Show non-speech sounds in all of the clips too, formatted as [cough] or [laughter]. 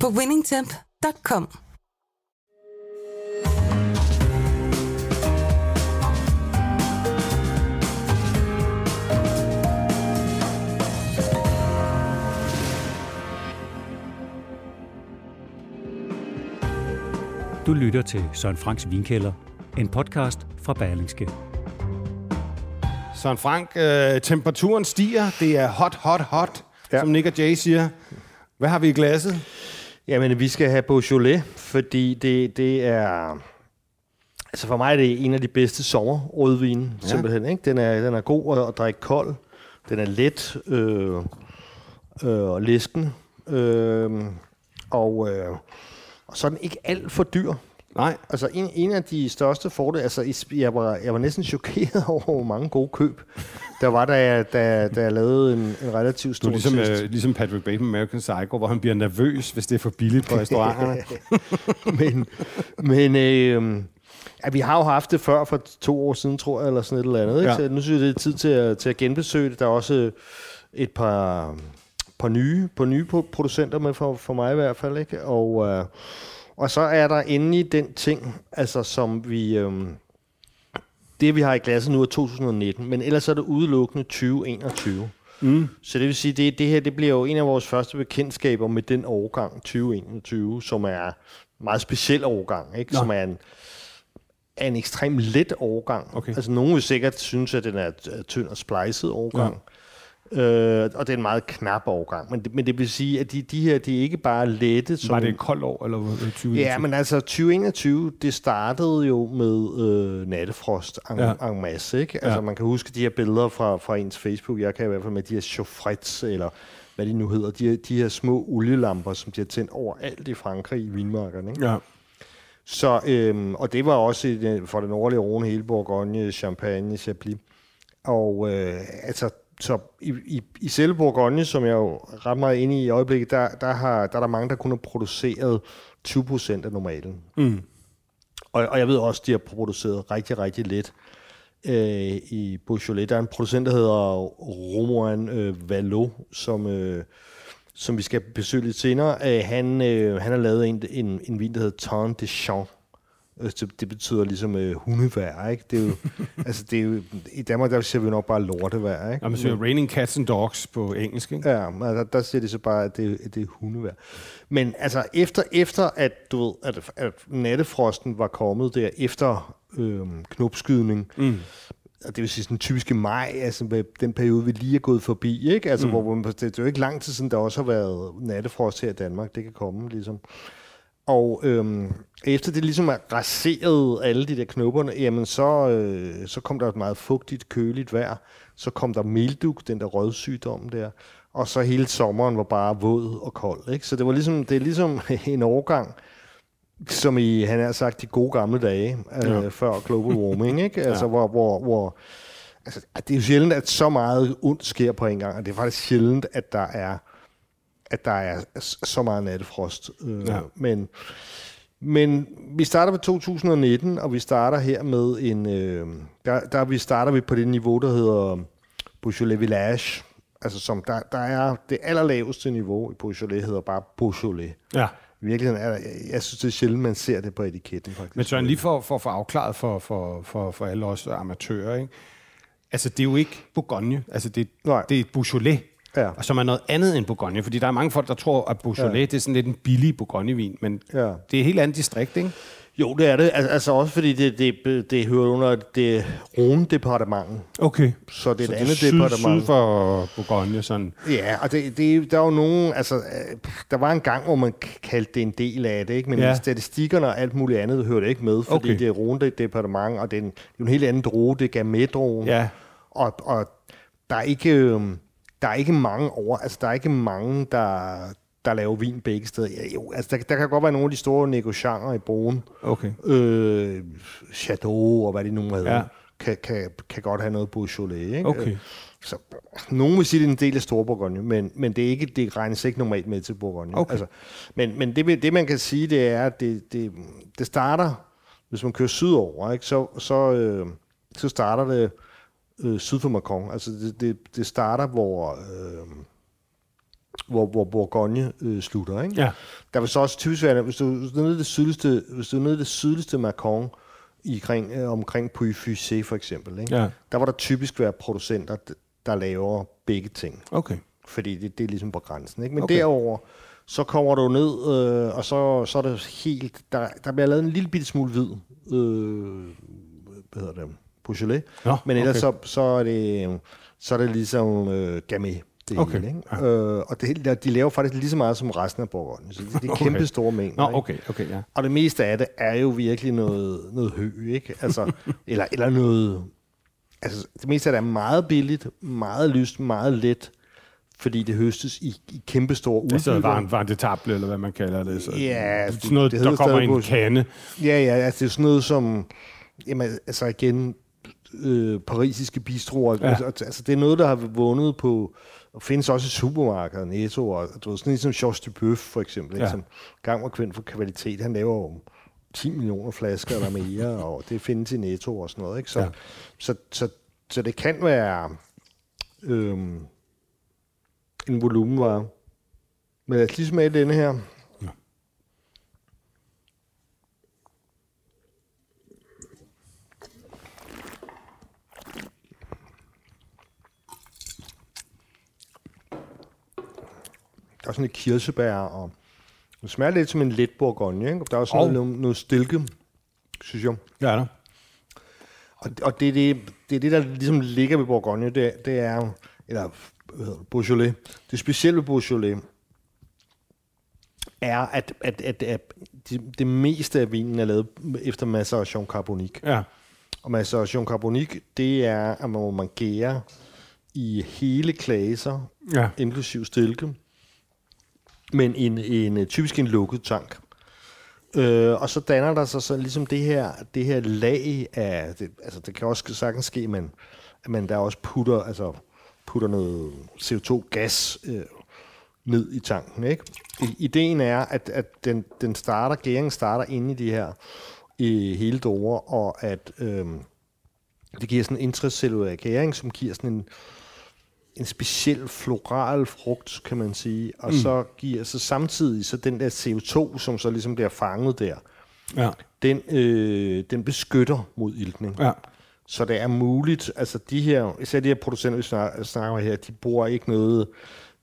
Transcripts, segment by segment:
på winningtemp.com. Du lytter til Søren Franks Vinkælder, en podcast fra Berlingske. Søren Frank, øh, temperaturen stiger. Det er hot, hot, hot, ja. Som Nick og Jay siger. Hvad har vi i glasset? Jamen, vi skal have Beaujolais, fordi det, det er... Altså for mig er det en af de bedste sommerrødvine, Ja. simpelthen. Ikke? Den, er, den er god at, at drikke kold. Den er let øh, øh, og læsken. Øh, og, øh, og så er den ikke alt for dyr. Nej. Altså en, en af de største fordele, altså jeg var, jeg var næsten [laughs] chokeret over, hvor mange gode køb. Der var, da jeg, da, da jeg lavede en, en relativt stor ligesom, test. øh, ligesom Patrick Bateman American Psycho, hvor han bliver nervøs, hvis det er for billigt på [laughs] restauranterne. [laughs] men men øh, ja, vi har jo haft det før for to år siden, tror jeg, eller sådan et eller andet. Ikke? Ja. Så nu synes jeg, det er tid til at, til at genbesøge det. Der er også et par, par nye, par nye pro- producenter med for, for mig i hvert fald. Ikke? Og, øh, og så er der endelig den ting, altså som vi... Øh, det vi har i glasset nu er 2019, men ellers er det udelukkende 2021. Mm. Så det vil sige, det, det her det bliver jo en af vores første bekendtskaber med den årgang 2021, som er en meget speciel årgang, ikke? Nå. som er en, er en ekstremt let årgang. Okay. Altså nogen vil sikkert synes, at den er tynd og splicet årgang. Ja. Øh, og det er en meget knap årgang. Men det, men det vil sige, at de, de her, de er ikke bare lette. Som Var det et koldt år, eller hvad, 20? Ja, men altså 2021, det startede jo med øh, nattefrost en, Ja. en masse, ikke? Altså Ja. man kan huske de her billeder fra, fra ens Facebook, jeg kan i hvert fald med de her chaufrets, eller hvad de nu hedder, de, her- de her små olielamper, som de har tændt overalt i Frankrig i vinmarkerne, ikke? Ja. Så, øhm, og det var også i den- for den nordlige Rhone, hele Bourgogne, Champagne, Chablis. Og øh, altså, så i, i, i selve Bourgogne, som jeg er jo ret meget inde i i øjeblikket, der, der, har, der er der mange, der kun har produceret 20 procent af normalen. Mm. Og, og jeg ved også, de har produceret rigtig, rigtig let øh, i Beaujolais. Der er en producent, der hedder Romoin øh, Valo, som, øh, som vi skal besøge lidt senere. Øh, han, øh, han har lavet en, en, en vin, der hedder Ton de Champ. Øh, Det, betyder ligesom øh, hundevær, ikke? Det er jo, [laughs] altså det er jo, I Danmark, der siger vi nok bare lortevær, ikke? Jamen, så er Raining Cats and Dogs på engelsk, ikke? Ja, men der, der siger de så bare, at det, at det er hundevær. Men altså, efter, efter at, du ved, at, at nattefrosten var kommet der, efter øhm, knopskydning, Mm. og det vil sige sådan typisk i maj, altså den periode, vi lige er gået forbi, ikke? Altså, mm. hvor, man- det, det er jo ikke lang tid siden, der også har været nattefrost her i Danmark. Det kan komme, ligesom. Og øhm, efter det ligesom er raseret alle de der knopperne, jamen så, øh, så kom der et meget fugtigt, køligt vejr. Så kom der milduk, den der rødsygdom der. Og så hele sommeren var bare våd og kold. Ikke? Så det var ligesom, det er ligesom [laughs] en overgang, som i, han har sagt, de gode gamle dage, øh, Ja. før global warming. Ikke? [laughs] Altså, Ja. hvor, hvor, hvor altså, det er jo sjældent, at så meget ondt sker på en gang, og det er faktisk sjældent, at der er at der er så meget nattefrost. Øh, Ja. men, men vi starter med 2019, og vi starter her med en... Øh, der, der vi starter vi på det niveau, der hedder Beaujolais Village. Altså som der, der er det allerlaveste niveau i Beaujolais, hedder bare Beaujolais. Ja. I virkeligheden er der, jeg, jeg synes, det er sjældent, man ser det på etiketten, faktisk. Men Søren, lige for, for at få afklaret for, for, for, for alle os amatører, ikke? Altså, det er jo ikke Bourgogne. Altså, det, Nej. det er Beaujolais. Ja. Og som er noget andet end Bourgogne. Fordi der er mange folk, der tror, at Beaujolais Ja. det er sådan lidt en billig Bourgogne-vin. Men Ja. det er et helt andet distrikt, ikke? Jo, det er det. Al- Altså også fordi det, det, det hører under det Rhone-departementet. Okay. Så det er Så et det er andet syd, departement. syd for Bourgogne, sådan. Ja, og det, det, der er jo nogen, altså, øh, der var en gang, hvor man kaldte det en del af det, ikke? men Ja. statistikkerne og alt muligt andet hører det ikke med, fordi Okay. det er Rhone departement, og det er en, det er jo en helt anden droge, det er Gamay-drogen. Ja. Og, og der er ikke, øhm, der er ikke mange over, altså der er ikke mange, der, der laver vin begge steder. Ja, jo, altså der, der kan godt være nogle af de store negocianter i broen. Okay. Øh, Chateau og hvad de nu hedder. Ja. Kan, kan, kan godt have noget Beaujolais. Ikke? Okay. Så, nogen vil sige, det er en del af Storbourgogne, men, men det, er ikke, det regnes ikke normalt med til Bourgogne. Okay. Altså, men men det, det, man kan sige, det er, at det, det, det starter, hvis man kører sydover, ikke, så, så, øh, så starter det øh, syd for Macron. Altså det, det, det starter, hvor, øh, hvor, hvor Bourgogne øh, slutter. Ikke? Ja. Der vil så også typisk være, hvis du, hvis du er nede i det sydligste, hvis du er nede i det sydligste Macron, i kring, øh, omkring Puy-Fussé for eksempel, ikke? Ja. der var der typisk være producenter, der laver begge ting. Okay. Fordi det, det er ligesom på grænsen. Ikke? Men okay. derover så kommer du ned, øh, og så, så er det helt... Der, der bliver lavet en lille bitte smule hvid. Øh, hvad hedder det? Beaujolais. Nå, Men ellers okay. så, så, er det, så er det ligesom øh, Gamay. Det Okay, hele, ikke? Øh, og det, de laver faktisk lige så meget som resten af Bourgogne. Så det, det er Okay. kæmpe store mængder. Nå, okay, okay, ja. Og det meste af det er jo virkelig noget, noget hø, ikke? Altså, [laughs] eller, eller noget... Altså, det meste af det er meget billigt, meget lyst, meget let, fordi det høstes i, i kæmpe store Altså udbytter. var var det table, eller hvad man kalder det. Så, Ja, sådan noget, det der hedder kommer en på- kande. Ja, ja, altså det er sådan noget som... Jamen, altså igen, øh, parisiske bistroer. Ja. Altså, altså, det er noget, der har vundet på... Og findes også i supermarkeder, Netto, og du ved, sådan ligesom Georges Duboeuf, for eksempel, Ja. som gang var kvind for kvalitet. Han laver jo 10 millioner flasker eller mere, [laughs] og det findes i Netto og sådan noget. Ikke? Så, Ja. ja. så, så, så det kan være øhm, en volumenvare. Men lad os lige smage denne her. Der er sådan et kirsebær, og det smager lidt som en let bourgogne. Ikke? Der er også Og- noget, noget stilke, synes jeg. Ja, der. Og, og det, det, det er det, der ligesom ligger ved Bourgogne, det, det er eller hvad hedder det, Beaujolais. Det specielle ved Beaujolais er, at, at, at, at det, det meste af vinen er lavet efter maceration carbonique. Ja. Og maceration carbonique, det er, at man må man gære i hele klaser, Ja. inklusiv stilke, men en, en, øh, typisk en lukket tank. Øh, og så danner der sig så ligesom det her, det her lag af, det, altså det kan også sagtens ske, men man, at man der også putter, altså putter noget CO2-gas øh, ned i tanken. Ikke? Ideen er, at, at den, den starter, gæringen starter inde i de her i hele dorer, og at øh, det giver sådan en intracellulær gæring, som giver sådan en, en speciel floral frugt, kan man sige, og mm. så giver så samtidig så den der CO2, som så ligesom bliver fanget der, Ja. den, øh, den beskytter mod iltning. Ja. Så det er muligt, altså de her, især de her producenter, vi snakker, snakker her, de bruger ikke noget,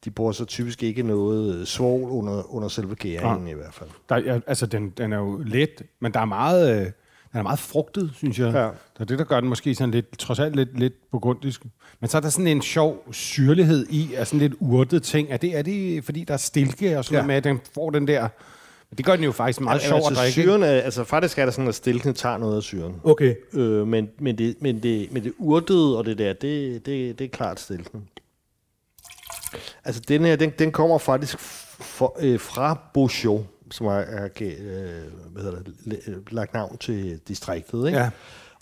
de bruger så typisk ikke noget svovl under, under selve gæringen i hvert fald. Der, ja, altså, den, den er jo let, men der er meget, øh, den er meget frugtet, synes jeg. Ja. Det er det, der gør den måske sådan lidt, trods alt lidt, lidt burgundisk. Men så er der sådan en sjov syrlighed i, af sådan lidt urtet ting. Er det, er det fordi, der er stilke og sådan Ja. noget med, at den får den der... Men det gør den jo faktisk meget sjov altså, at drikke. ikke? syren er, altså faktisk er det sådan, at stilkene tager noget af syren. Okay. Øh, men, men, det, men, det, men det urtede og det der, det, det, det er klart stilken. Altså den her, den, den kommer faktisk for, øh, fra Beaujolais, som er, er øh, hvad hedder det, øh, lagt navn til distriktet. Ikke? Ja.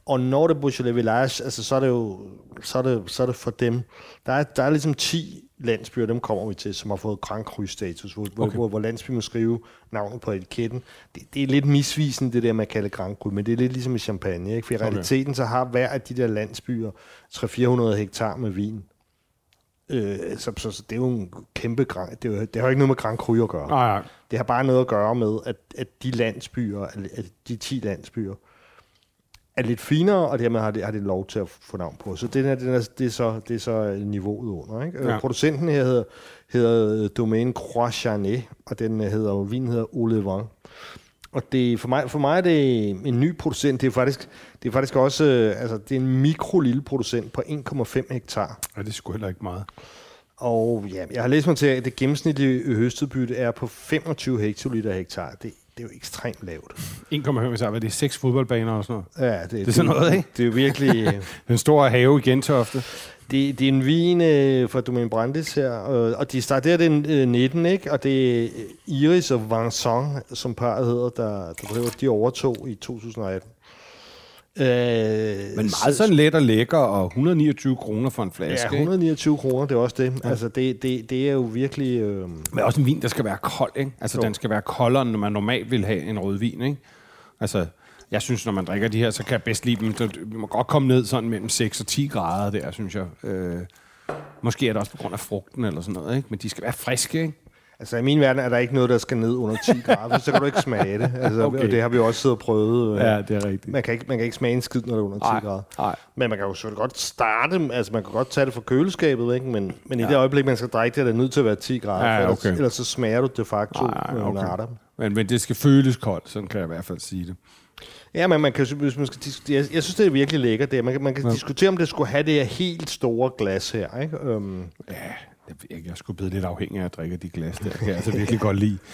Og når det er Beaujolais Village, altså, så er det jo så er det, så er det for dem. Der er, der er ligesom 10 landsbyer, dem kommer vi til, som har fået Grand Cru-status, hvor, okay. hvor, hvor landsbyen må skrive navnet på etiketten. Det, det er lidt misvisende, det der med at kalde Grand Cru, men det er lidt ligesom i champagne. Ikke? For i Okay. realiteten, så har hver af de der landsbyer 300-400 hektar med vin. Øh, så, så, så, det er jo en kæmpe grand, det, er jo, det har jo ikke noget med Grand Cru at gøre. Nej, nej. Det har bare noget at gøre med, at, at de landsbyer, at de 10 landsbyer, er lidt finere, og dermed har det, har det lov til at få navn på. Så den her, den er, det, er så, det er så niveauet under. Ikke? Ja. Ja. Producenten her hedder, hedder Domaine Croix Charnet, og den hedder, vinen hedder Olevin. Og det, for, mig, for mig er det en ny producent. Det er faktisk, det er faktisk også øh, altså, det er en mikro lille producent på 1,5 hektar. Ja, det er sgu heller ikke meget. Og ja, jeg har læst mig til, at det gennemsnitlige høstudbytte er på 25 hektoliter hektar. Det, det er jo ekstremt lavt. 1,5 så er det er seks fodboldbaner og sådan noget. Ja, det, Det er sådan noget, ikke? Det er jo virkelig... [laughs] Den store have i Gentofte. Det, det er en vin øh, fra Domaine Brandis her, øh, og de starter den øh, 19, ikke? Og det er Iris og Vincent, som parret hedder, der, der driver, de overtog i 2018. Øh, Men meget sådan let og lækker, og 129 kroner for en flaske. Ja, ikke? 129 kroner, det er også det. Ja. Altså, det, det, det er jo virkelig... Øh, Men også en vin, der skal være kold, ikke? Altså, Jo. den skal være koldere, end man normalt vil have en rødvin, ikke? Altså, jeg synes, når man drikker de her, så kan jeg bedst lide dem. Så Vi må godt komme ned sådan mellem 6 og 10 grader der, synes jeg. Øh, måske er det også på grund af frugten eller sådan noget, ikke? Men de skal være friske, ikke? Altså, i min verden er der ikke noget, der skal ned under 10 grader, så kan du ikke smage det. Altså, Okay. Og det har vi også siddet og prøvet. øh. det er rigtigt. Man kan, ikke, man kan ikke smage en skid, når det er under 10 Nej, grader. nej. Men man kan jo selvfølgelig godt starte, altså man kan godt tage det fra køleskabet, ikke? men, men i det øjeblik, man skal drikke det, er det nødt til at være 10 grader, Ja, okay. ellers, ellers så smager du de facto øh, okay. natter. Men, men det skal føles koldt, sådan kan jeg i hvert fald sige det. Ja, men man kan, hvis man skal, jeg, jeg synes, det er virkelig lækkert. Det. Man, kan- man kan ja. diskutere, om det skulle have det her helt store glas her. Ikke? Um, Ja, jeg, ikke, jeg skulle blive lidt afhængig af at drikke de glas der. Kan jeg altså virkelig godt lide. [laughs]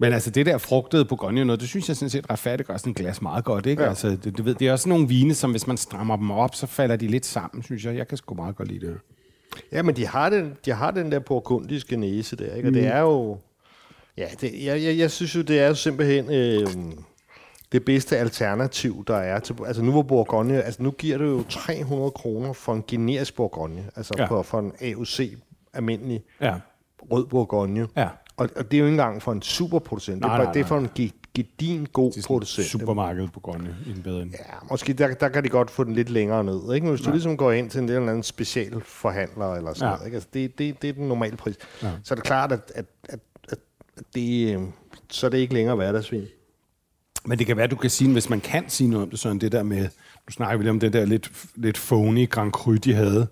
Men altså det der frugtede Bourgogne noget, det synes jeg sådan set retfærdiggør sådan en glas meget godt, ikke? Ja. Altså, det, det, ved, det er også nogle vine, som hvis man strammer dem op, så falder de lidt sammen, synes jeg. Jeg kan sgu meget godt lide det. ja, men de har den, de har den der burgundiske næse der. Ikke? Og det er jo... Ja, det, jeg, jeg, jeg synes jo, det er jo simpelthen øh, det bedste alternativ, der er til... Altså nu var Bourgogne... Altså nu giver det jo 300 kroner for en generisk Bourgogne. Altså Ja. ja. på, for en AOC almindelig Ja. rød Bourgogne. Ja. Og, og det er jo ikke engang for en superproducent. Nej, det, er, nej, bare- det er for en ge- gedin god Det er producent. supermarkedet Bourgogne i en bedre end. Ja, måske der, der kan de godt få den lidt længere ned. Ikke? Men hvis du ligesom går ind til en eller anden specialforhandler eller sådan Ja. ja. noget, ikke? Altså, det, det, det er den normale pris. Ja. Ja. Så er det klart, at, at, at, at det, øh, så er det ikke længere hverdagsvin. Men det kan være, du kan sige, hvis man kan sige noget om det, sådan det der med, nu snakker vi lige om det der lidt, lidt phony Grand Cru, de havde.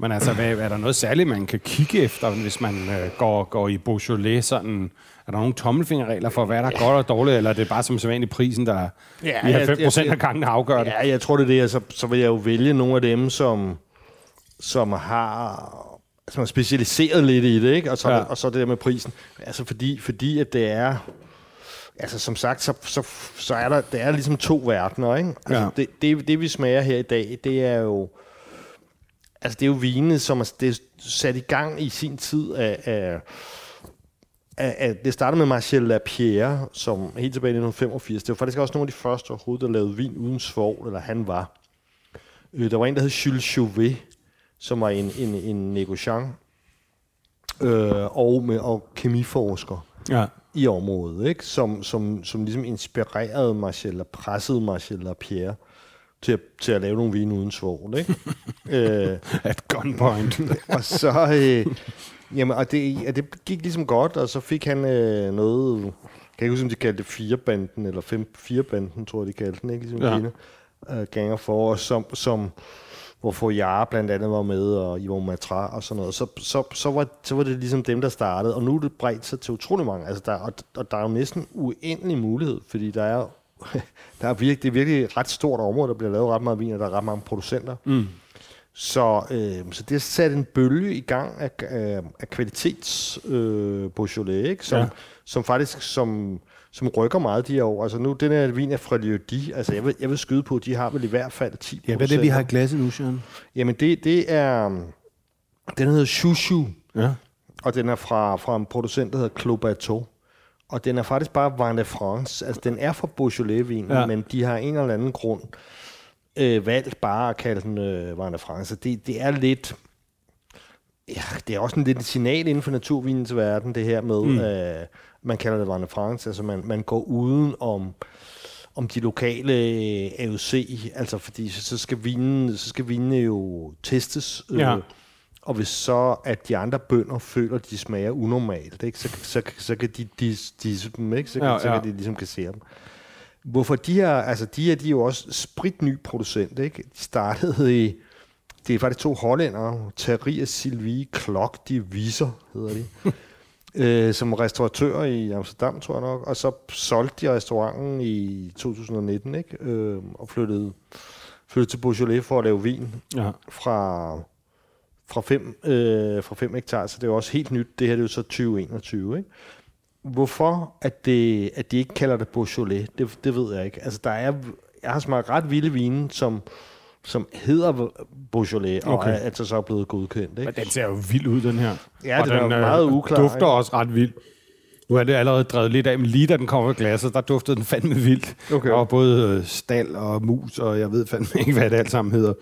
Men altså, hvad, er der noget særligt, man kan kigge efter, hvis man øh, går, går i Beaujolais sådan? Er der nogle tommelfingerregler for, hvad der er godt og dårligt, eller er det bare som sædvanligt prisen, der ja, i jeg- 90 procent af gangen afgør det? Ja, jeg tror, det er det. Så, så vil jeg jo vælge nogle af dem, som, som har som er specialiseret lidt i det, ikke? Og, så, Ja. ja. og så det der med prisen. Altså fordi, fordi at det er... Altså som sagt, så, så, så er der, det er ligesom to verdener, ikke? Altså Ja. det, det, det, vi smager her i dag, det er jo... Altså det er jo vine, som er, det er sat i gang i sin tid af... af af, det startede med Marcel Lapierre, som helt tilbage i 1985. Det var faktisk også nogle af de første overhovedet, der lavede vin uden svovl, eller han var. Øh, der var en, der hed Jules Chauvet, som var en, en, en negociant øh, og, med, og kemiforsker Ja. I området, ikke? Som, som, som ligesom inspirerede Marcel, pressede Marcel Lapierre til at, til at lave nogle vine uden svovl, ikke? øh, [laughs] At gunpoint. [laughs] og så... Øh, jamen, og det, ja, det gik ligesom godt, og så fik han øh, noget... Kan jeg ikke huske, om de kaldte det firebanden, eller fem, firebanden, tror jeg, de kaldte den, ikke? Ligesom Ja. Kina. Øh, ganger for os, som, som, hvor Foyar blandt andet var med, og Ivo Matra og sådan noget. Så, så, så, var, så var det ligesom dem, der startede, og nu er det bredt sig til utrolig mange. Altså, der, og, og der er jo næsten uendelig mulighed, fordi der er, [laughs] der er virkelig, det er virkelig et ret stort område, der bliver lavet ret meget vin, og der er ret mange producenter. Mm. Så, øh, så det har sat en bølge i gang af, af, af kvalitets øh, Beaujolais, ikke? Som, ja. som faktisk som, som rykker meget de her år. Altså nu, den her vin er fra Liodi. Altså jeg vil, jeg vil skyde på, at de har vel i hvert fald 10 ja, hvad er det, vi har i glasset nu, Søren? Jamen det, det er, den hedder Shushu, Ja. og den er fra, fra en producent, der hedder Clos Bateau. Og den er faktisk bare Vin de France. Altså den er fra Beaujolais-vinen, Ja. men de har en eller anden grund øh, valgt bare at kalde den øh, Vin de France. Det, det er lidt... Ja, det er også en lidt signal inden for naturvinens verden, det her med, mm. øh, man kalder det Vin de France. Altså man, man går uden om om de lokale øh, AOC, altså fordi så, så skal vinen, så skal vinene jo testes. Øh, Ja. og hvis så at de andre bønder føler, at de smager unormalt, ikke, så, så, så kan de disse dem, ikke? Så, kan, Ja, ja, så kan de ligesom kassere dem. Hvorfor de her, altså de her, de er jo også spritny producent, ikke? De startede i, det er faktisk to hollændere, og Sylvie Klok, de viser, hedder de, [laughs] øh, som restauratør i Amsterdam, tror jeg nok, og så solgte de restauranten i 2019, ikke? Øh, og flyttede, flyttede til Beaujolais for at lave vin Ja. fra, fra, fem, øh, fra fem hektar, så det er jo også helt nyt. Det her det er jo så 2021, ikke? Hvorfor at, det, at de ikke kalder det Beaujolais, det, det ved jeg ikke. Altså, der er, jeg har smagt ret vilde vine, som, som hedder Beaujolais, og Okay. er altså så blevet godkendt. Men Ikke? den ser jo vild ud, den her. Ja, Og den er jo øh, meget uklar, dufter ikke? også ret vildt. Nu er det allerede drevet lidt af, men lige da den kom i glasset, der duftede den fandme vildt. Okay. Var både øh, stald og mus, og jeg ved fandme ikke, hvad det alt sammen hedder.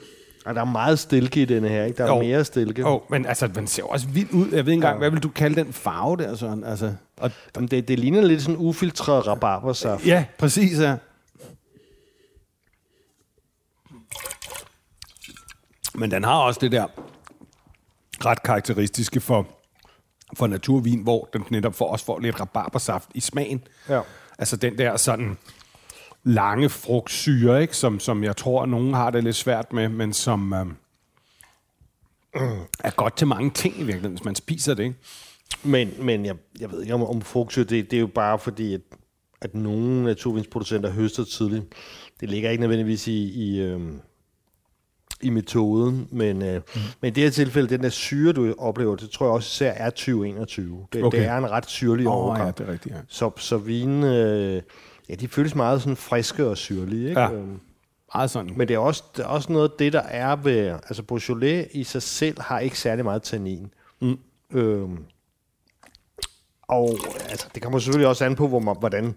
Og der er meget stilke i denne her, ikke? Der er Jo. mere stilke. Jo, men altså, den ser også vild ud. Jeg ved ikke engang, hvad vil du kalde den farve der, sådan? Altså, og, Jamen, det, det ligner lidt sådan ufiltreret rabarbersaft. ja, præcis, ja. Men den har også det der ret karakteristiske for, for naturvin, hvor den netop for også får lidt rabarbersaft i smagen. Ja. Altså den der sådan lange frugtsyre, ikke? Som, som jeg tror, at nogen har det lidt svært med, men som øh, er godt til mange ting i virkeligheden, hvis man spiser det. Ikke? Men, men jeg, jeg ved ikke om, om frugtsyre, det, det er jo bare fordi, at, at nogle naturvinsproducenter høster tidligt. Det ligger ikke nødvendigvis i, i, øhm, i metoden, men, øh, mm. men i det her tilfælde, den der syre, du oplever, det tror jeg også især er 2021. Det, Okay. det er en ret syrlig Åh, overgang. ja, det er rigtigt, ja. Så, så vinen, øh, ja, de føles meget sådan friske og syrlige. Ikke? Ja. Øhm, Meget sådan. Men det er også, det er også noget af det, der er ved... Altså, Beaujolais i sig selv har ikke særlig meget tannin. Mm. Øhm, og altså, det kommer selvfølgelig også an på, hvor man, hvordan,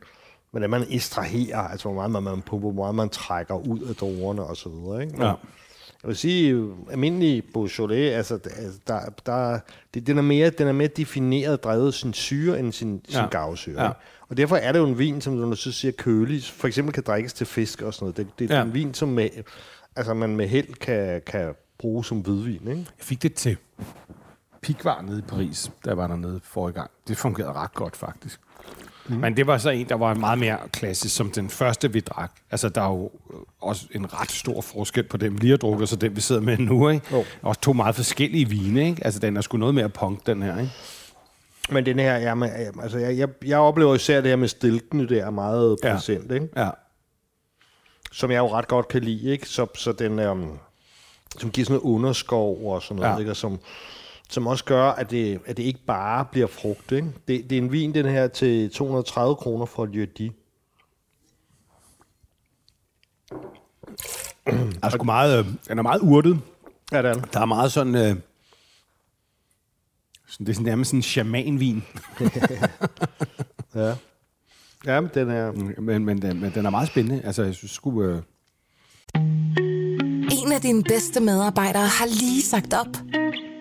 hvordan man ekstraherer, altså hvor meget man, på, hvor meget man trækker ud af druerne og så videre. Ikke? Men Ja. Jeg vil sige, almindelig Beaujolais, altså, altså der, der, det, den, er mere, den er mere defineret drevet sin syre end sin, sin Ja. gavsyre. Ja. Og derfor er det jo en vin, som du så siger kølig, for eksempel kan drikkes til fisk og sådan noget. Det, det er Ja. en vin, som med, altså man med held kan, kan bruge som hvidvin. Ikke? Jeg fik det til Pigvar nede i Paris, der var dernede forrige gang. Det fungerede ret godt, faktisk. Mm. Men det var så en, der var meget mere klassisk, som den første, vi drak. Altså, der er jo også en ret stor forskel på dem, vi lige har drukket, og så den, vi sidder med nu, ikke? Jo. Også to meget forskellige vine, ikke? Altså, den er sgu noget mere punk, den her, ikke? Men den her, ja, men, altså, jeg, jeg, jeg oplever især det her med stilkene, det er meget Ja. præsent, ikke? Ja. som jeg jo ret godt kan lide, ikke? Så, så den, øhm, som giver sådan noget underskov og sådan noget, ja. ikke? Og som, som også gør, at det, at det ikke bare bliver frugt, ikke? Det, det er en vin, den her, til 230 kroner for Lieu Er sgu meget, øh, den er meget urtet. Ja, det er den. Der er meget sådan... Øh, sådan det er sådan nærmest sådan en shamanvin. [laughs] Ja. Ja, men den er... men, men, den, men den er meget spændende. Altså, jeg synes sgu... Øh, En af dine bedste medarbejdere har lige sagt op.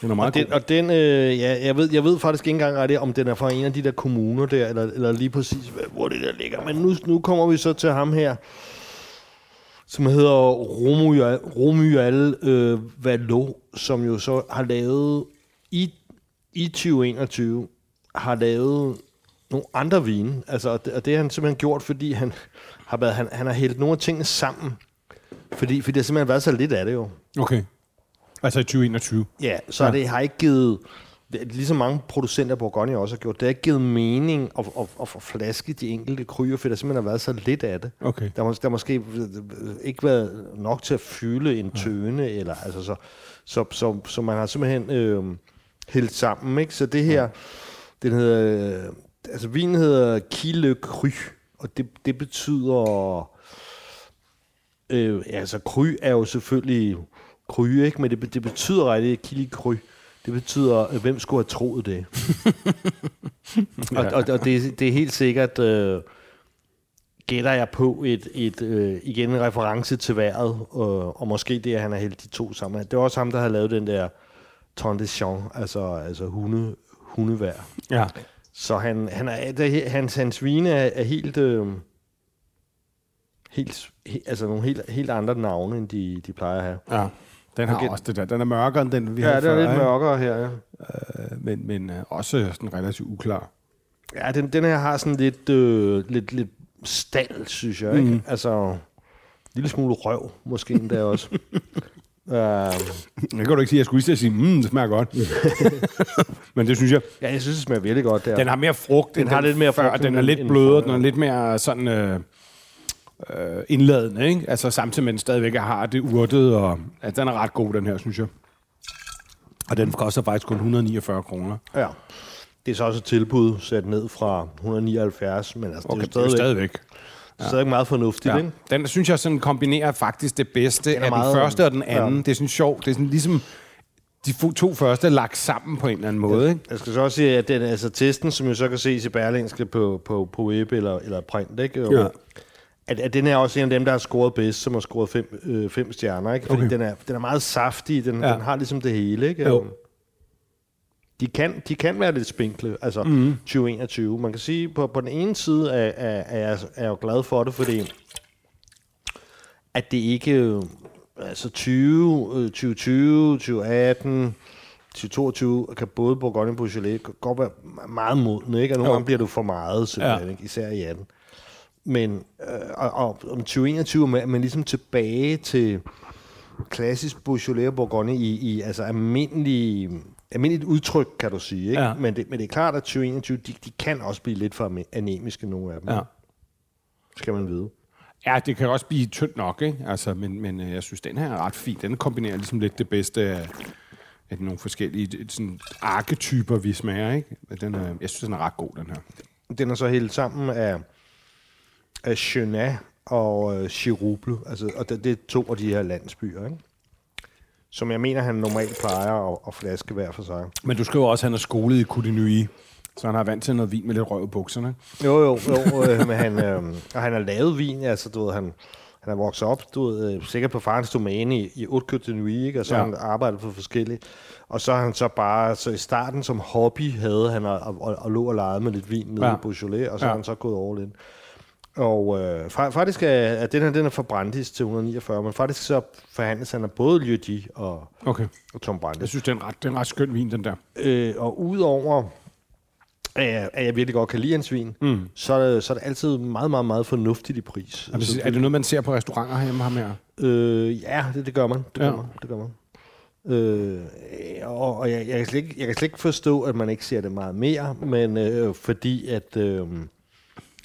den er meget Og den, god. og den øh, ja, jeg, ved, jeg ved faktisk ikke engang rigtig, om den er fra en af de der kommuner der, eller, eller lige præcis, hvor det der ligger. Men nu, nu kommer vi så til ham her, som hedder Romuald, Romuald øh, Valo, som jo så har lavet i, i 2021, har lavet nogle andre vine. Altså, og det, og det har han simpelthen gjort, fordi han har, været, han, han har hældt nogle af tingene sammen. Fordi, fordi der har simpelthen været så lidt af det jo. Okay. Altså i 2021. Ja, så ja. det har ikke givet, ligesom mange producenter af Bourgogne også har gjort, det har ikke givet mening at, at, at få flaske de enkelte kryer, for der simpelthen har været så lidt af det. Okay. Der mås- der måske ikke været nok til at fylde en tøne, eller altså så, så, så, så man har simpelthen øh, hældt sammen. Ikke? Så det her, den hedder, øh, altså vinen hedder Kille Cru, og det, det betyder, øh, altså kry er jo selvfølgelig kry, ikke? men det, det betyder rigtig Kille Cru. Det betyder, øh, hvem skulle have troet det? [laughs] og, og, og det, det er helt sikkert, øh, gætter jeg på et, et øh, igen en reference til vejret, øh, og måske det, at han har hældt de to sammen. Det er også ham, der har lavet den der ton de champ, altså, altså hunde, hundevær. Ja. Så han, han er, det, hans, hans vine er, er helt, øh, helt, he, altså nogle helt, helt andre navne, end de, de plejer at have. Ja. Den har Okay. også det der. Den er mørkere end den, vi Ja, havde det er lidt mørkere her, ja. Øh, Men, men øh, også sådan relativt uklar. Ja, den, den her har sådan lidt, øh, lidt, lidt stald, synes jeg. Ikke? Altså, en lille smule røv, måske endda også. [laughs] Uh, Det kan du ikke sige. Jeg skulle lige sige, mm, det smager godt. [laughs] Men det synes jeg, ja, jeg synes, det smager virkelig godt der. den har mere frugt. Den end har lidt mere før. frugt Den er end- lidt blødere, den er lidt mere sådan... Øh, øh, indladende, ikke? Altså samtidig med, at den stadigvæk har det urtet, og altså, den er ret god, den her, synes jeg. Og den koster faktisk kun 149 kroner. Ja. Det er så også et tilbud sat ned fra 179, men altså, Okay, det det er er jo jo stadigvæk, stadigvæk. ja. stadigvæk meget fornuftigt, ja. ikke? Den synes jeg sådan kombinerer faktisk det bedste Den er af den meget- første og den anden. ja. Det er sådan sjovt. Det er sådan ligesom de to første er lagt sammen på en eller anden måde. Ikke? Jeg skal så også sige, at den, altså testen, som jo så kan ses i Berlingske på, på, på web eller, eller print, ikke? Og, Ja. At, at den er også en af dem, der har scoret bedst, som har scoret fem, øh, fem stjerner, ikke? Fordi Okay. den, er, den er meget saftig, den, Ja. den har ligesom det hele, ikke? Jo. De kan, de kan være lidt spinkle, altså mm. 2021. Man kan sige, på, på den ene side er, er, er, jeg, er jeg jo glad for det, fordi at det ikke, øh, altså 20, øh, 2020, 2018, 2022 kan både Bourgogne og Beaujolais godt være meget modne, ikke? Og nogle gange bliver du for meget, simpelthen, ja. ikke? især i 18. Men øh, og, og, om 2021 er man, ligesom tilbage til klassisk Beaujolais og Bourgogne i, i altså almindelige, almindeligt udtryk, kan du sige. Ikke? Ja. Men, det, men det er klart, at 2021, de, de kan også blive lidt for anemiske, nogle af dem. Ja. Skal man vide. ja, det kan også blive tyndt nok, ikke? Altså, men, men øh, jeg synes, den her er ret fin. Den kombinerer ligesom lidt det bedste af, af nogle forskellige sådan, arketyper, vi smager. Ikke? Men Den er, jeg synes, den er ret god, den her. Den er så helt sammen af, af Chenet og øh, Chirouble, altså, og det, det er to af de her landsbyer, ikke? som jeg mener, han normalt plejer at, at flaske hver for sig. Men du skriver også, at han er skolet i Coutinui, så han har vant til noget vin med lidt røv i bukserne. Jo, jo, jo øh, men han, øh, og han har lavet vin, altså du ved, han, han er vokset op, du ved, øh, sikkert på farens domæne i, i Haute Nuit, ikke? og så Ja. han arbejdet for forskellige. Og så har han så bare, så i starten som hobby havde han at, at, at, at lå og lege med lidt vin nede Ja. i Beaujolais, og så Ja. ja. har han så gået all in. Og øh, fa- faktisk er, at den her, den er fra Brandis til 149, men faktisk så forhandles han af både Lieu og, Okay. og Tom Brandis. Jeg synes, det er en ret, det er en ret skøn vin, den der. Øh, og udover at jeg, at jeg virkelig godt kan lide hans vin, mm. så, er det, så er det altid meget, meget, meget fornuftigt i pris. Er det, er det noget, man ser på restauranter herhjemme ham her? Øh, ja, det, det gør man. Det gør Ja. man. Det gør man. Øh, og og jeg, jeg, kan slet ikke, jeg kan slet ikke forstå, at man ikke ser det meget mere, men øh, fordi at, øh,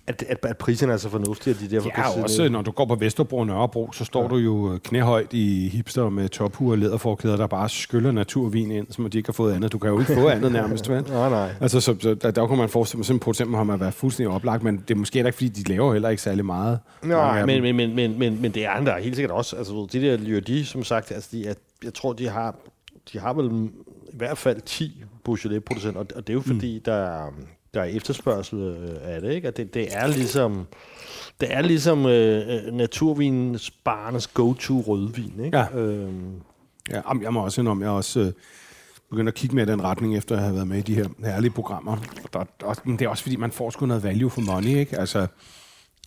at, at, at priserne er så fornuftige, at de derfor Ja, og også når du går på Vesterbro og Nørrebro, så står ja. du jo øh, knæhøjt i hipster med tophuer og læderforklæder, der bare skyller naturvin ind, som de ikke har fået andet. Du kan jo ikke få andet [laughs] nærmest, vel? Nej, nej. Altså, så, så der, der kunne man forestille mig, sådan en producent har man været fuldstændig oplagt, men det er måske ikke, fordi de laver heller ikke særlig meget. Nej, men, men, men, men, men, men det er andre helt sikkert også. Altså, de der Lieu som sagt, altså, de, jeg, jeg tror, de har, de har vel i hvert fald 10 Beaujolais-producenter, og, og det er jo fordi, mm. der, er, der er efterspørgsel øh, af det, ikke? Og det, det er ligesom, det er ligesom øh, øh, naturvinens barnes go-to rødvin, ikke? Ja. Øhm, Ja, jeg må også indrømme, jeg er også øh, begyndt at kigge med i den retning, efter at have været med i de her herlige programmer. Og der, der, men det er også, fordi man får sgu noget value for money, ikke? Altså,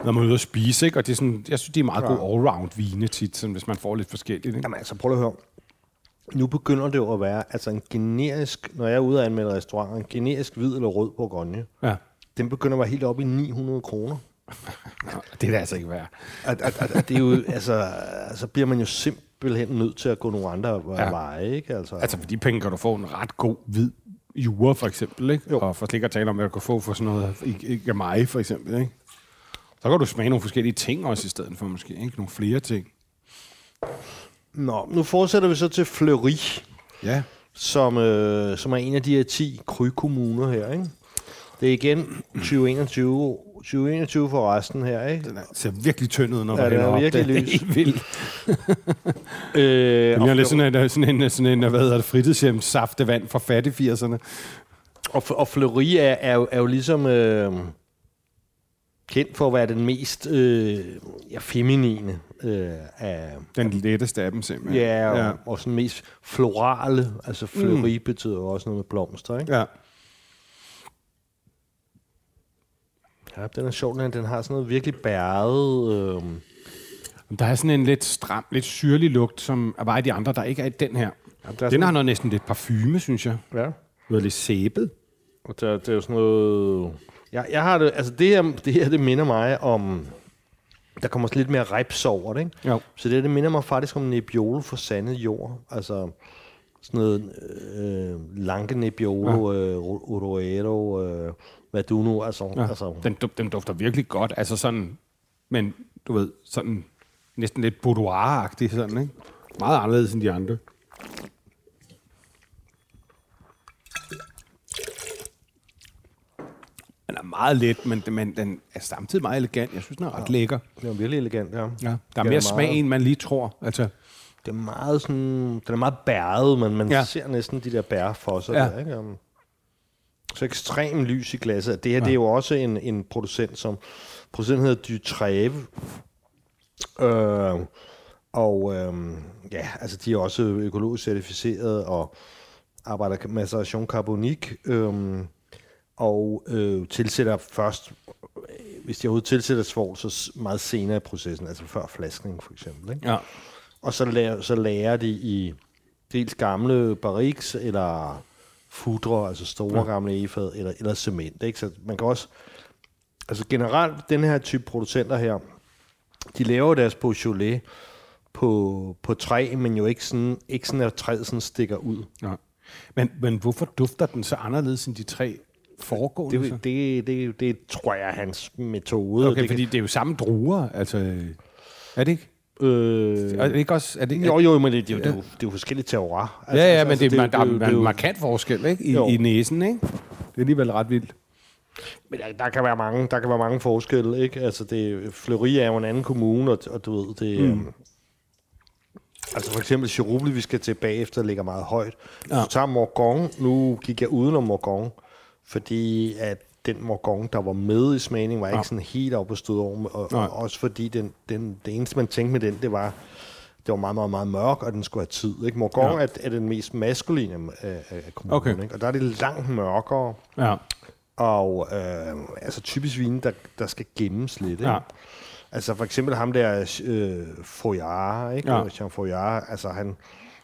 når man er ude at spise, ikke? Og det er sådan, jeg synes, det er meget Ja. god all-round vine tit, sådan, hvis man får lidt forskelligt, ikke? Jamen altså, prøv at høre. Nu begynder det jo at være altså en generisk, når jeg er ude og anmelde restauranter, en generisk hvid eller rød bourgogne, Ja. den begynder at være helt oppe i 900 kroner. Det er det altså ikke værd. At, at, at, at det er jo, altså, så bliver man jo simpelthen nødt til at gå nogle andre Ja. veje, ikke? Altså, Altså, for de penge kan du få en ret god hvid jure, for eksempel, ikke? Jo. Og for slet ikke at tale om, hvad du kan få for sådan noget i- i Gamay, for eksempel, ikke? Så kan du smage nogle forskellige ting også i stedet for, måske, ikke? Nogle flere ting. Nå, nu fortsætter vi så til Fleury, Ja. som, øh, som er en af de her 10 krykommuner her, ikke? Det er igen 2021, 2021 for resten her, ikke? Den er, ser virkelig tynd ud, når Ja, du den er op. virkelig Det er lys. helt vildt. [laughs] Øh, Det og, er lidt sådan en, sådan en, sådan en hvad hedder det, fritidshjem saftevand fra fattig 80'erne. og, og Fleury er, er, jo, er jo ligesom øh, kendt for at være den mest øh, ja, feminine øh, af, Den letteste af dem simpelthen. Ja, og, ja. og sådan mest florale. Altså fleuri mm. betyder også noget med blomster, ikke? ja. Ja, den er sjov, den, den har sådan noget virkelig bæret... Øh, Der er sådan en lidt stram, lidt syrlig lugt, som er bare i de andre, der ikke er i den her. ja, Den sådan, har noget næsten lidt parfume, synes jeg. Ja, Noget lidt sæbet. og der, det er jo sådan noget... Ja, jeg har det... Altså, det her, det her, det minder mig om... der kommer lidt mere reps over det, ikke? Jo. Så det, det minder mig faktisk om Nebbiolo for sandet jord. Altså sådan noget øh, Lange Nebbiolo, ja. øh, Oroero, øh, hvad du nu, altså, Ja. altså Den, den dufter virkelig godt. Altså sådan, men du ved, sådan næsten lidt boudoir-agtig sådan, ikke? Meget anderledes end de andre. Den er meget let, men, men den er samtidig meget elegant. Jeg synes, den er ret ja. lækker. det er virkelig elegant, ja. Ja. Der er Den mere meget- smag, end man lige tror. Altså, Det er meget sådan, den er meget bæret, men man Ja. ser næsten de der bær for sig. Ja. Der, ikke? Um, Så ekstrem lys i glasset. Det her, Ja. det er jo også en, en producent, som producenten hedder Dutreve. Øh, og øh, ja, altså de er også økologisk certificeret og arbejder med maceration carbonik. Øh, og øh, tilsætter først, hvis de overhovedet tilsætter svovl, så meget senere i processen, altså før flaskning for eksempel. Ikke? ja. Og så lærer, så lærer de i dels gamle barriques, eller fudre, altså store ja. gamle egefad, eller, eller cement. Ikke? Så man kan også... Altså generelt, den her type producenter her, de laver deres Beaujolais på, på træ, men jo ikke sådan, ikke sådan, at træet sådan stikker ud. ja. Men, men hvorfor dufter den så anderledes end de tre foregående? så? Det, det, det, det tror jeg er hans metode. Okay, det fordi det er jo samme druer, altså... Er det ikke? kan, øh, Er det ikke også... Er det, ikke jo, jo, men det, det, er jo- det, er jo- det er jo forskellige terroir. Ja, ja, men det, man, der, jo- er en markant forskel ikke? I, Jo. i næsen, ikke? Det er alligevel ret vildt. Men der, der, kan være mange, der kan være mange forskelle, ikke? Altså, det, Fleury er jo en anden kommune, og, og du ved, det... Mm. Um, altså for eksempel Cheruble, vi skal tilbage efter, ligger meget højt. Ja. du tager Morgon, nu gik jeg udenom Morgon, fordi at den Morgon, der var med i smagningen, var ikke Ja. sådan helt oppe at støde over. Og, Nej. og også fordi den, den, det eneste, man tænkte med den, det var, det var meget, meget, meget mørk, og den skulle have tid. Ikke? Morgon Ja. er, er den mest maskuline af, af, af kommunen, Okay. ikke? og der er det langt mørkere. Ja. Og øh, altså typisk vine, der, der skal gemmes lidt. Ikke? Ja. Altså for eksempel ham der øh, Foyard, ikke? Ja. Jean Foyard, altså han,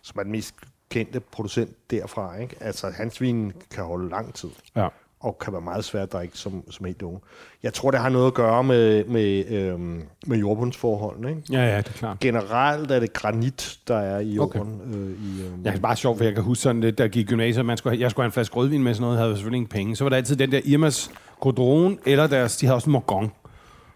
som er den mest kendte producent derfra. Ikke? Altså hans vin kan holde lang tid, Ja. og kan være meget svært at drikke som, som helt unge. Jeg tror, det har noget at gøre med, med, øh, med jordbundsforholdene. Ikke? Ja, ja, det er klart. Generelt er det granit, der er i Okay. jorden. Øh, i, øh, Ja, det er bare sjovt, for jeg kan huske sådan lidt, der gik gymnasiet, man skulle, have- jeg skulle have en flaske rødvin med sådan noget, havde jeg selvfølgelig ingen penge. Så var der altid den der Irmas Godron, eller deres, de havde også en Morgon.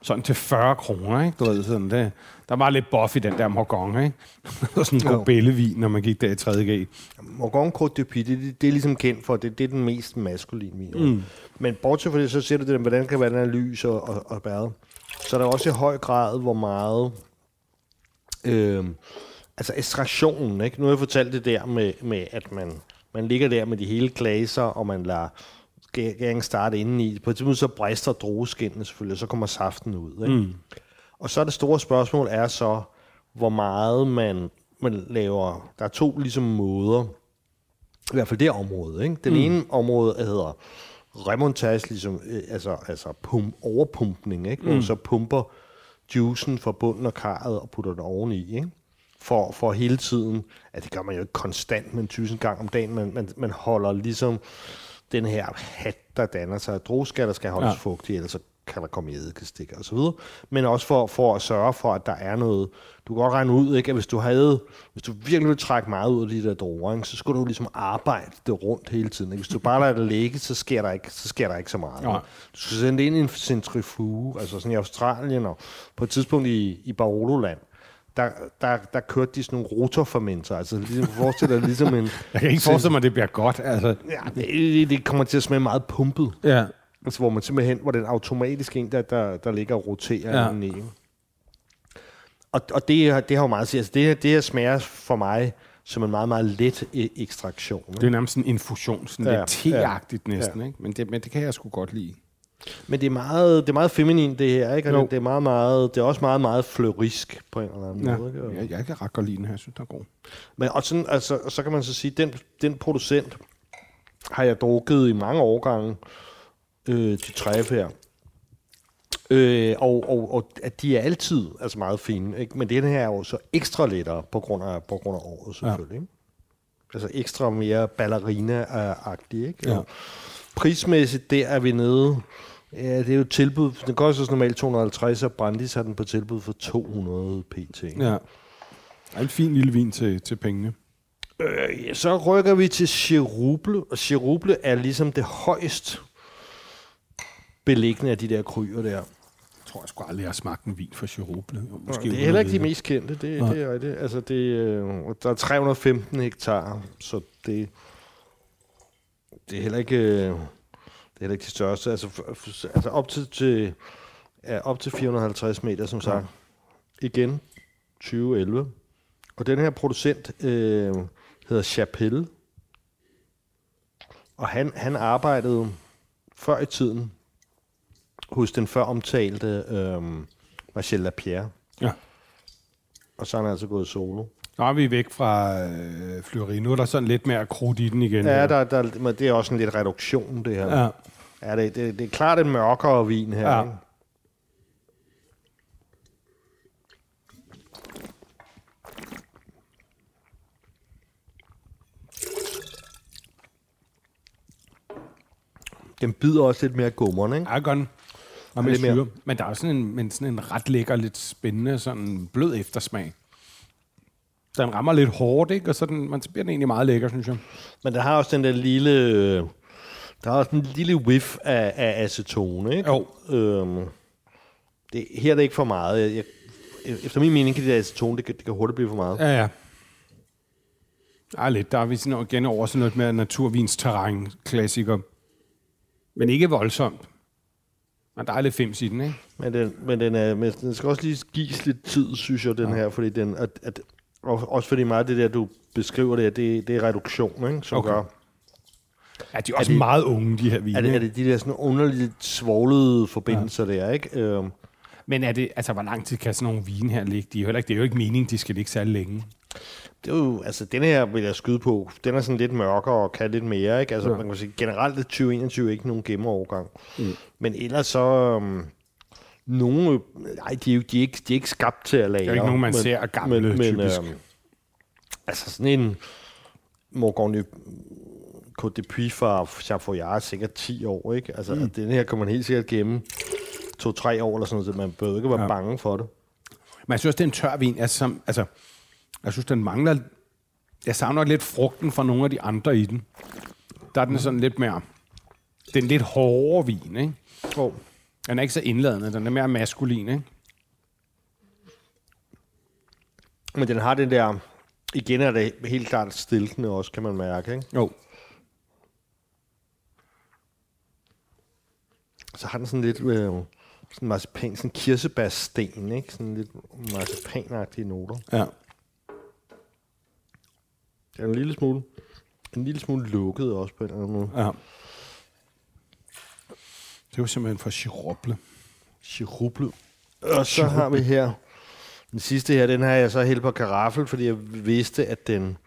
Sådan til 40 kroner, ikke? Du ved, sådan det. Der var lidt buff i den der Morgon, ikke? [laughs] Sådan en god bællevin, når man gik der i 3.G. Morgon Côte de Pie, det, det, det er ligesom kendt for, det, det er den mest maskuline vin. Mm. Men bortset fra det, så ser du det, der, hvordan kan være den lys og, og, og bæret. Så er der også i høj grad, hvor meget... Øh, altså ekstraktionen, ikke? Nu har jeg fortalt det der med, med at man, man ligger der med de hele glaser, og man lader gæringen starte indeni. På et tidspunkt så brister drueskinnene selvfølgelig, og så kommer saften ud. Ikke? Mm. Og så er det store spørgsmål er så, hvor meget man, man laver... Der er to ligesom måder, i hvert fald det område. Ikke? Den mm. ene område hedder remontage, ligesom, øh, altså, altså pump, overpumpning, ikke? hvor man så pumper juicen fra bunden af karret og putter den oveni. Ikke? For, for hele tiden, at det gør man jo ikke konstant, men tusind gang om dagen, men man, man holder ligesom den her hat, der danner sig. Drueskaller skal holdes Ja. ja. fugtige, ellers så kan der komme eddikestikker og så videre. Men også for, for at sørge for, at der er noget. Du kan godt regne ud, ikke, at hvis du havde, hvis du virkelig ville trække meget ud af de der druer, ikke, så skulle du ligesom arbejde det rundt hele tiden. Ikke? Hvis du bare lader det ligge, så sker der ikke, så sker der ikke så meget. Nej. Du skal sende det ind i en centrifuge, altså sådan i Australien, og på et tidspunkt i, i Barolo-land, der, der, der kørte de sådan nogle rotorfermenter, altså ligesom, forestil dig ligesom en... [laughs] Jeg kan ikke forestille mig, at det bliver godt, altså. Ja, det, det kommer til at smage meget pumpet. Ja. Altså, hvor man simpelthen, hvor den automatisk en, der, der, der ligger og roterer Ja. ikke? Og, og det, det har jo meget at sige. Altså, det, det her smager for mig som en meget, meget let e- ekstraktion. Det er nærmest en infusion, sådan Ja, lidt teagtigt næsten, ja. ikke? Men det, men det kan jeg sgu godt lide. Men det er meget, det er meget feminin, det her. Ikke? Og Jo. det, det, er meget, meget, det er også meget, meget fleurisk på en eller anden Ja. måde. Ikke? Og- Jeg, jeg kan ret godt lide den her, jeg synes, den er god. Men og sådan, altså, og så kan man så sige, den, den producent har jeg drukket i mange årgange, øh, de træffe her. Øh, og, og, og at de er altid altså meget fine, ikke? men den her er jo så ekstra lettere på grund af, på grund af året selvfølgelig. Ja. Ikke? Altså ekstra mere ballerina-agtig. Ikke? Ja. Og prismæssigt, der er vi nede Ja, det er jo et tilbud. Den koster så normalt 250, og Brandis har den på tilbud for 200 pt. Ja. Er en fin lille vin til, til pengene. Øh, ja, så rykker vi til Cheruble, og Cheruble er ligesom det højst beliggende af de der kryer der. Jeg tror jeg sgu aldrig, jeg har smagt en vin fra Chiroble. Måske det er heller ikke de mest kendte, det, det er det. Altså det, øh, der er 315 hektar, så det, det er heller ikke, øh, det er heller ikke de største. Altså, altså op til, til ja, op til 450 meter, som sagt. Igen, 2011. Og den her producent øh, hedder Chapelle. Og han, han arbejdede før i tiden hos den før omtalte øh, Marcel Lapierre. Ja. Og så er han altså gået solo. Nu er vi væk fra øh, Flyveri. Nu er der sådan lidt mere krudt i den igen. Ja, der, der, men det er også en lidt reduktion, det her. ja. Ja, det, det, det er klart en mørkere vin her. Ja. Ikke? Den bider også lidt mere gummeren, ikke? Ja, gør den. Og mere. syre. Men der er jo sådan en, men sådan en ret lækker, lidt spændende, sådan blød eftersmag. Den rammer lidt hårdt, ikke? Og så, den, man, bliver den egentlig meget lækker, synes jeg. Men den har også den der lille... Der er også en lille whiff af, af acetone, ikke? Jo. Øhm, det, her er det ikke for meget. Jeg, efter min mening kan det der acetone, det kan, det kan hurtigt blive for meget. Ja, ja. Der er lidt. Der er vi sådan igen over sådan noget med naturvins terræn klassiker. Men ikke voldsomt. Men der er lidt fems i den, ikke? Men den, men den, er, men den skal også lige gives lidt tid, synes jeg, den ja. her, fordi den, at, at, og også fordi meget af det der, du beskriver det, det, det er reduktion, ikke, som Okay. gør. Ja, de er også det- meget unge, de her vine. Er det, er det de der sådan underligt svoglede forbindelser ja. der, ikke? Øhm, Men er det, altså, hvor lang tid kan sådan nogle vine her ligge? De er heller ikke, det er jo ikke meningen, de skal ligge særlig længe. det er jo, altså den her vil jeg skyde på, den er sådan lidt mørkere og kan lidt mere, ikke? Altså ja. man kan sige, generelt er 2021 ikke nogen gemmerovergang. Mm. Men ellers så, øhm, nogle, nej, de er jo de er ikke, de er ikke skabt til at lagre. Det er ikke nogen, man men, ser er gamle, men, men, typisk. Øhm, altså sådan en Morgon Côte de Puy fra Chafoyard er sikkert 10 år, ikke? Altså mm. den her kan man helt sikkert gemme to-tre år eller sådan noget, så man bør ikke være Ja. bange for det. Men jeg synes, det er en tør vin. Altså, som, altså, jeg synes, den mangler... Jeg savner lidt frugten fra nogle af de andre i den. Der er den sådan lidt mere... Den er lidt hårdere vin, ikke? Oh. Den er ikke så indladende. Den er mere maskulin, ikke? Men den har den der, igen er det helt klart stiltende også, kan man mærke, ikke? Jo. Så har den sådan lidt øh, sådan marcipan, sådan kirsebærsten, ikke? Sådan lidt marcipanagtige noter. Ja. Det er en lille smule, en lille smule lukket også på en eller anden måde. ja. Det er jo simpelthen for chirople. Chiruble. Og så har vi her, den sidste her, den har jeg så hældt på karaffel, fordi jeg vidste, at den,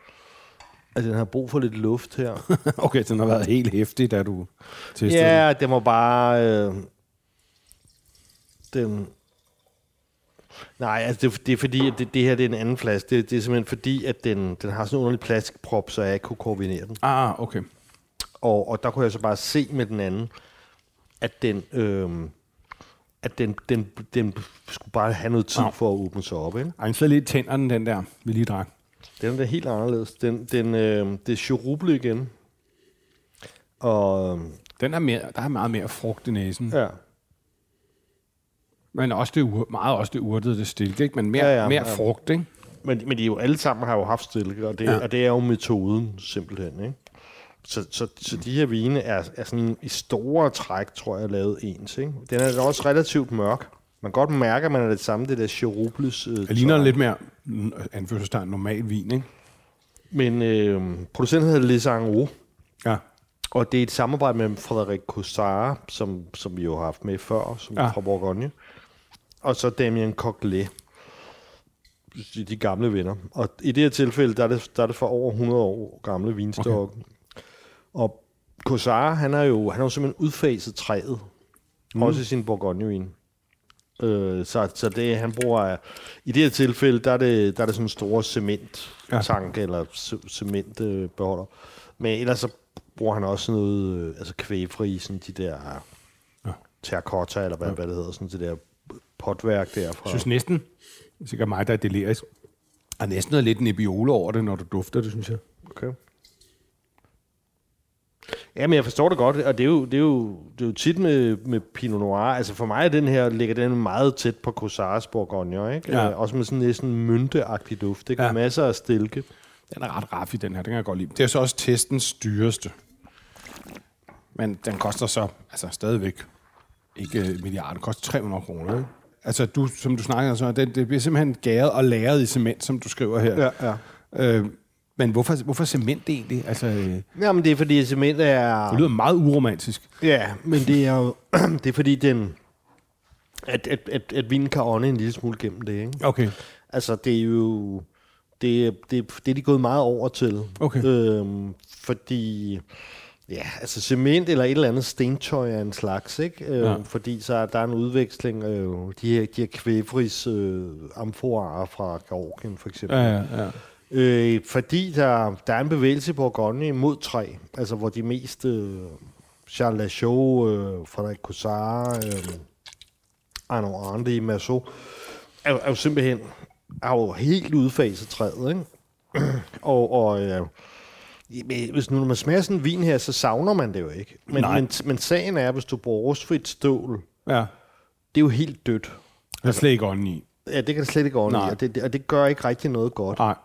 at den har brug for lidt luft her. [laughs] okay, den har været helt hæftig, da du testede den. Ja, det må bare... Øh, den... Nej, altså det, det er fordi, at det, det her det er en anden flaske. Det, det er simpelthen fordi, at den, den har sådan en underlig plastikprop, så jeg ikke kunne kombinere den. Ah, okay. Og, og der kunne jeg så bare se med den anden, at den, øh, at den, den, den skulle bare have noget tid Ja. for at åbne sig op. Ikke? Ej, sidder lidt tænderne, den der, vi lige drak. Den er da helt anderledes. Den, den, øh, det er cheruble igen. Og øh, Den er mere, der er meget mere frugt i næsen. Ja. Men også det, ur, meget også det urtede, det stilke, ikke? Men mere, ja, Ja, mere ja. frugt, ikke? Men, men de jo alle sammen har jo haft stilke, og det, ja. og det er jo metoden simpelthen. Ikke? Så, så, så de her vine er, er sådan i store træk, tror jeg, lavet ens. Ikke? Den er da også relativt mørk. Man kan godt mærke, at man er det samme, det der cherubles. Øh, Det ligner lidt mere, anførselstegn, normal vin, ikke? Men øh, producenten hedder Les Angro, Ja. og det er et samarbejde med Frederik Cossard, som, som vi jo har haft med før, som Ja. fra Bourgogne. Og så Damien Coquelet. De, de gamle venner. Og i det her tilfælde, der er det, der er det for over 100 år gamle vinstokke. Okay. Og Cossard, han har jo, han har jo simpelthen udfaset træet. Mm. Også i sin Bourgogne-vin. Øh, så, så det, han bruger... I det her tilfælde, der er det, der er det sådan en store cementtank, ja. eller ce- cementbeholder. Men ellers så bruger han også noget, øh, altså kvægfri, sådan de der terracotta, eller hvad, ja. hvad det hedder, sådan det der potværk der. Fra. Jeg synes næsten, det er sikkert mig, der er delirisk, er næsten noget lidt Nebbiolo over det, når du dufter det, synes jeg. Okay. Ja, men jeg forstår det godt, og det er jo, det er jo, det er jo tit med, med Pinot Noir. Altså for mig er den her, ligger den meget tæt på Corsars Bourgogne, ikke? Ja. Øh, også med sådan næsten mynteagtig duft, ikke? Ja. Ja. Masser af stilke. Den er ret raff i den her, den kan jeg godt lide. Det er så også testens dyreste. Men den koster så altså stadigvæk ikke øh, milliarder. Den koster 300 kroner. Ikke? Altså, du, som du snakker så, det, det bliver simpelthen gæret og lagret i cement, som du skriver her. ja. Øh, men hvorfor, hvorfor cement egentlig? Altså, øh, det Jamen, det er fordi cement er... lyder meget uromantisk. Ja, men det er jo... [clears throat] det er fordi den... At, at, at, at vinen kan ånde en lille smule gennem det, ikke? Okay. Altså, det er jo... Det, det, det er de gået meget over til. Okay. Øhm, fordi... Ja, altså cement eller et eller andet stentøj af en slags, ikke? Øh, Ja. Fordi så er der en udveksling. Øh, de her, de her kvæfris øh, amforarer fra Georgien, for eksempel. Ja, ja, ja. Øh, fordi der, der er en bevægelse i Bourgogne mod træ, altså hvor de mest øh, Charles Lachaux, øh, Frederik Cossard, øh, Arnaud Arnde, Massot, er, jo- er jo simpelthen er jo helt udfaset træet, ikke? og, og øh, hvis nu når man smager sådan en vin her, så savner man det jo ikke. Men, Nej. men, men sagen er, hvis du bruger rustfrit stål, ja. det er jo helt dødt. Der er slet ikke ånden i. Ja, det kan det slet ikke ordentligt, Nej. og det, det, og det gør ikke rigtig noget godt. Nej.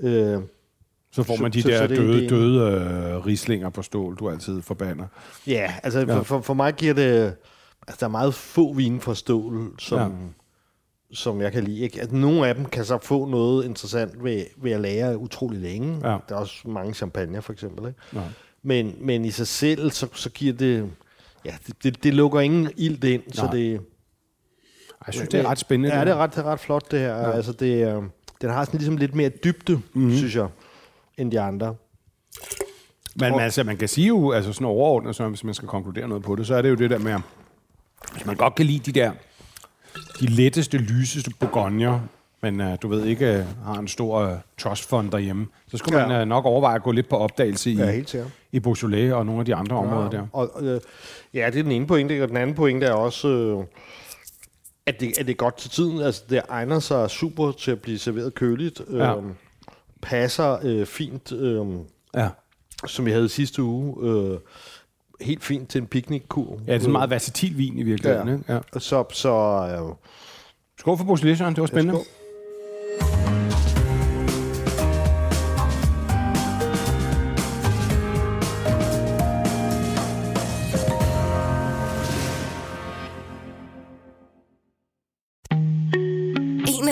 Øh, Så får Så- man de så- der så det er døde, ideen. døde øh, rislinger på stål, du altid forbander. Ja, altså Ja. For, for, mig giver det... Altså, der er meget få vine fra stål, som, Ja. som jeg kan lide. Ikke? Altså, nogle af dem kan så få noget interessant ved, ved at lære utrolig længe. Ja. Der er også mange champagne, for eksempel. Ikke? Ja. Men, men i sig selv, så, så giver det... Ja, det, det, det lukker ingen ild ind, så Nej. det... Jeg synes, det er ret spændende. Ja, det det er ret, det er ret flot, det her. Ja. Altså, det, er- den har sådan ligesom lidt mere dybde, Mhm. mm-hmm. synes jeg, end de andre. Men, men altså, man kan sige jo, altså sådan overordnet, så hvis man skal konkludere noget på det, så er det jo det der med, hvis man godt kan lide de der, de letteste, lyseste bourgogner, men uh, du ved ikke, uh, har en stor uh, trustfond derhjemme, så skulle ja. Man uh, nok overveje at gå lidt på opdagelse i, Ja, helt sikkert. i Beaujolais og nogle af de andre ja. områder der. Og, og, øh, ja, det er den ene pointe, og den anden pointe er også, øh, at, det, at det er godt til tiden. Altså, det egner sig super til at blive serveret køligt. Ja. Passer øh, fint, øh, Ja. som vi havde sidste uge. Øh, helt fint til en piknikkur. ja, det er en meget versatil vin i virkeligheden. Ja. Ikke? Ja. Så, så øh, Skål for Beaujolais, Søren. det var spændende. skål.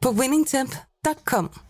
på winningtemp.com.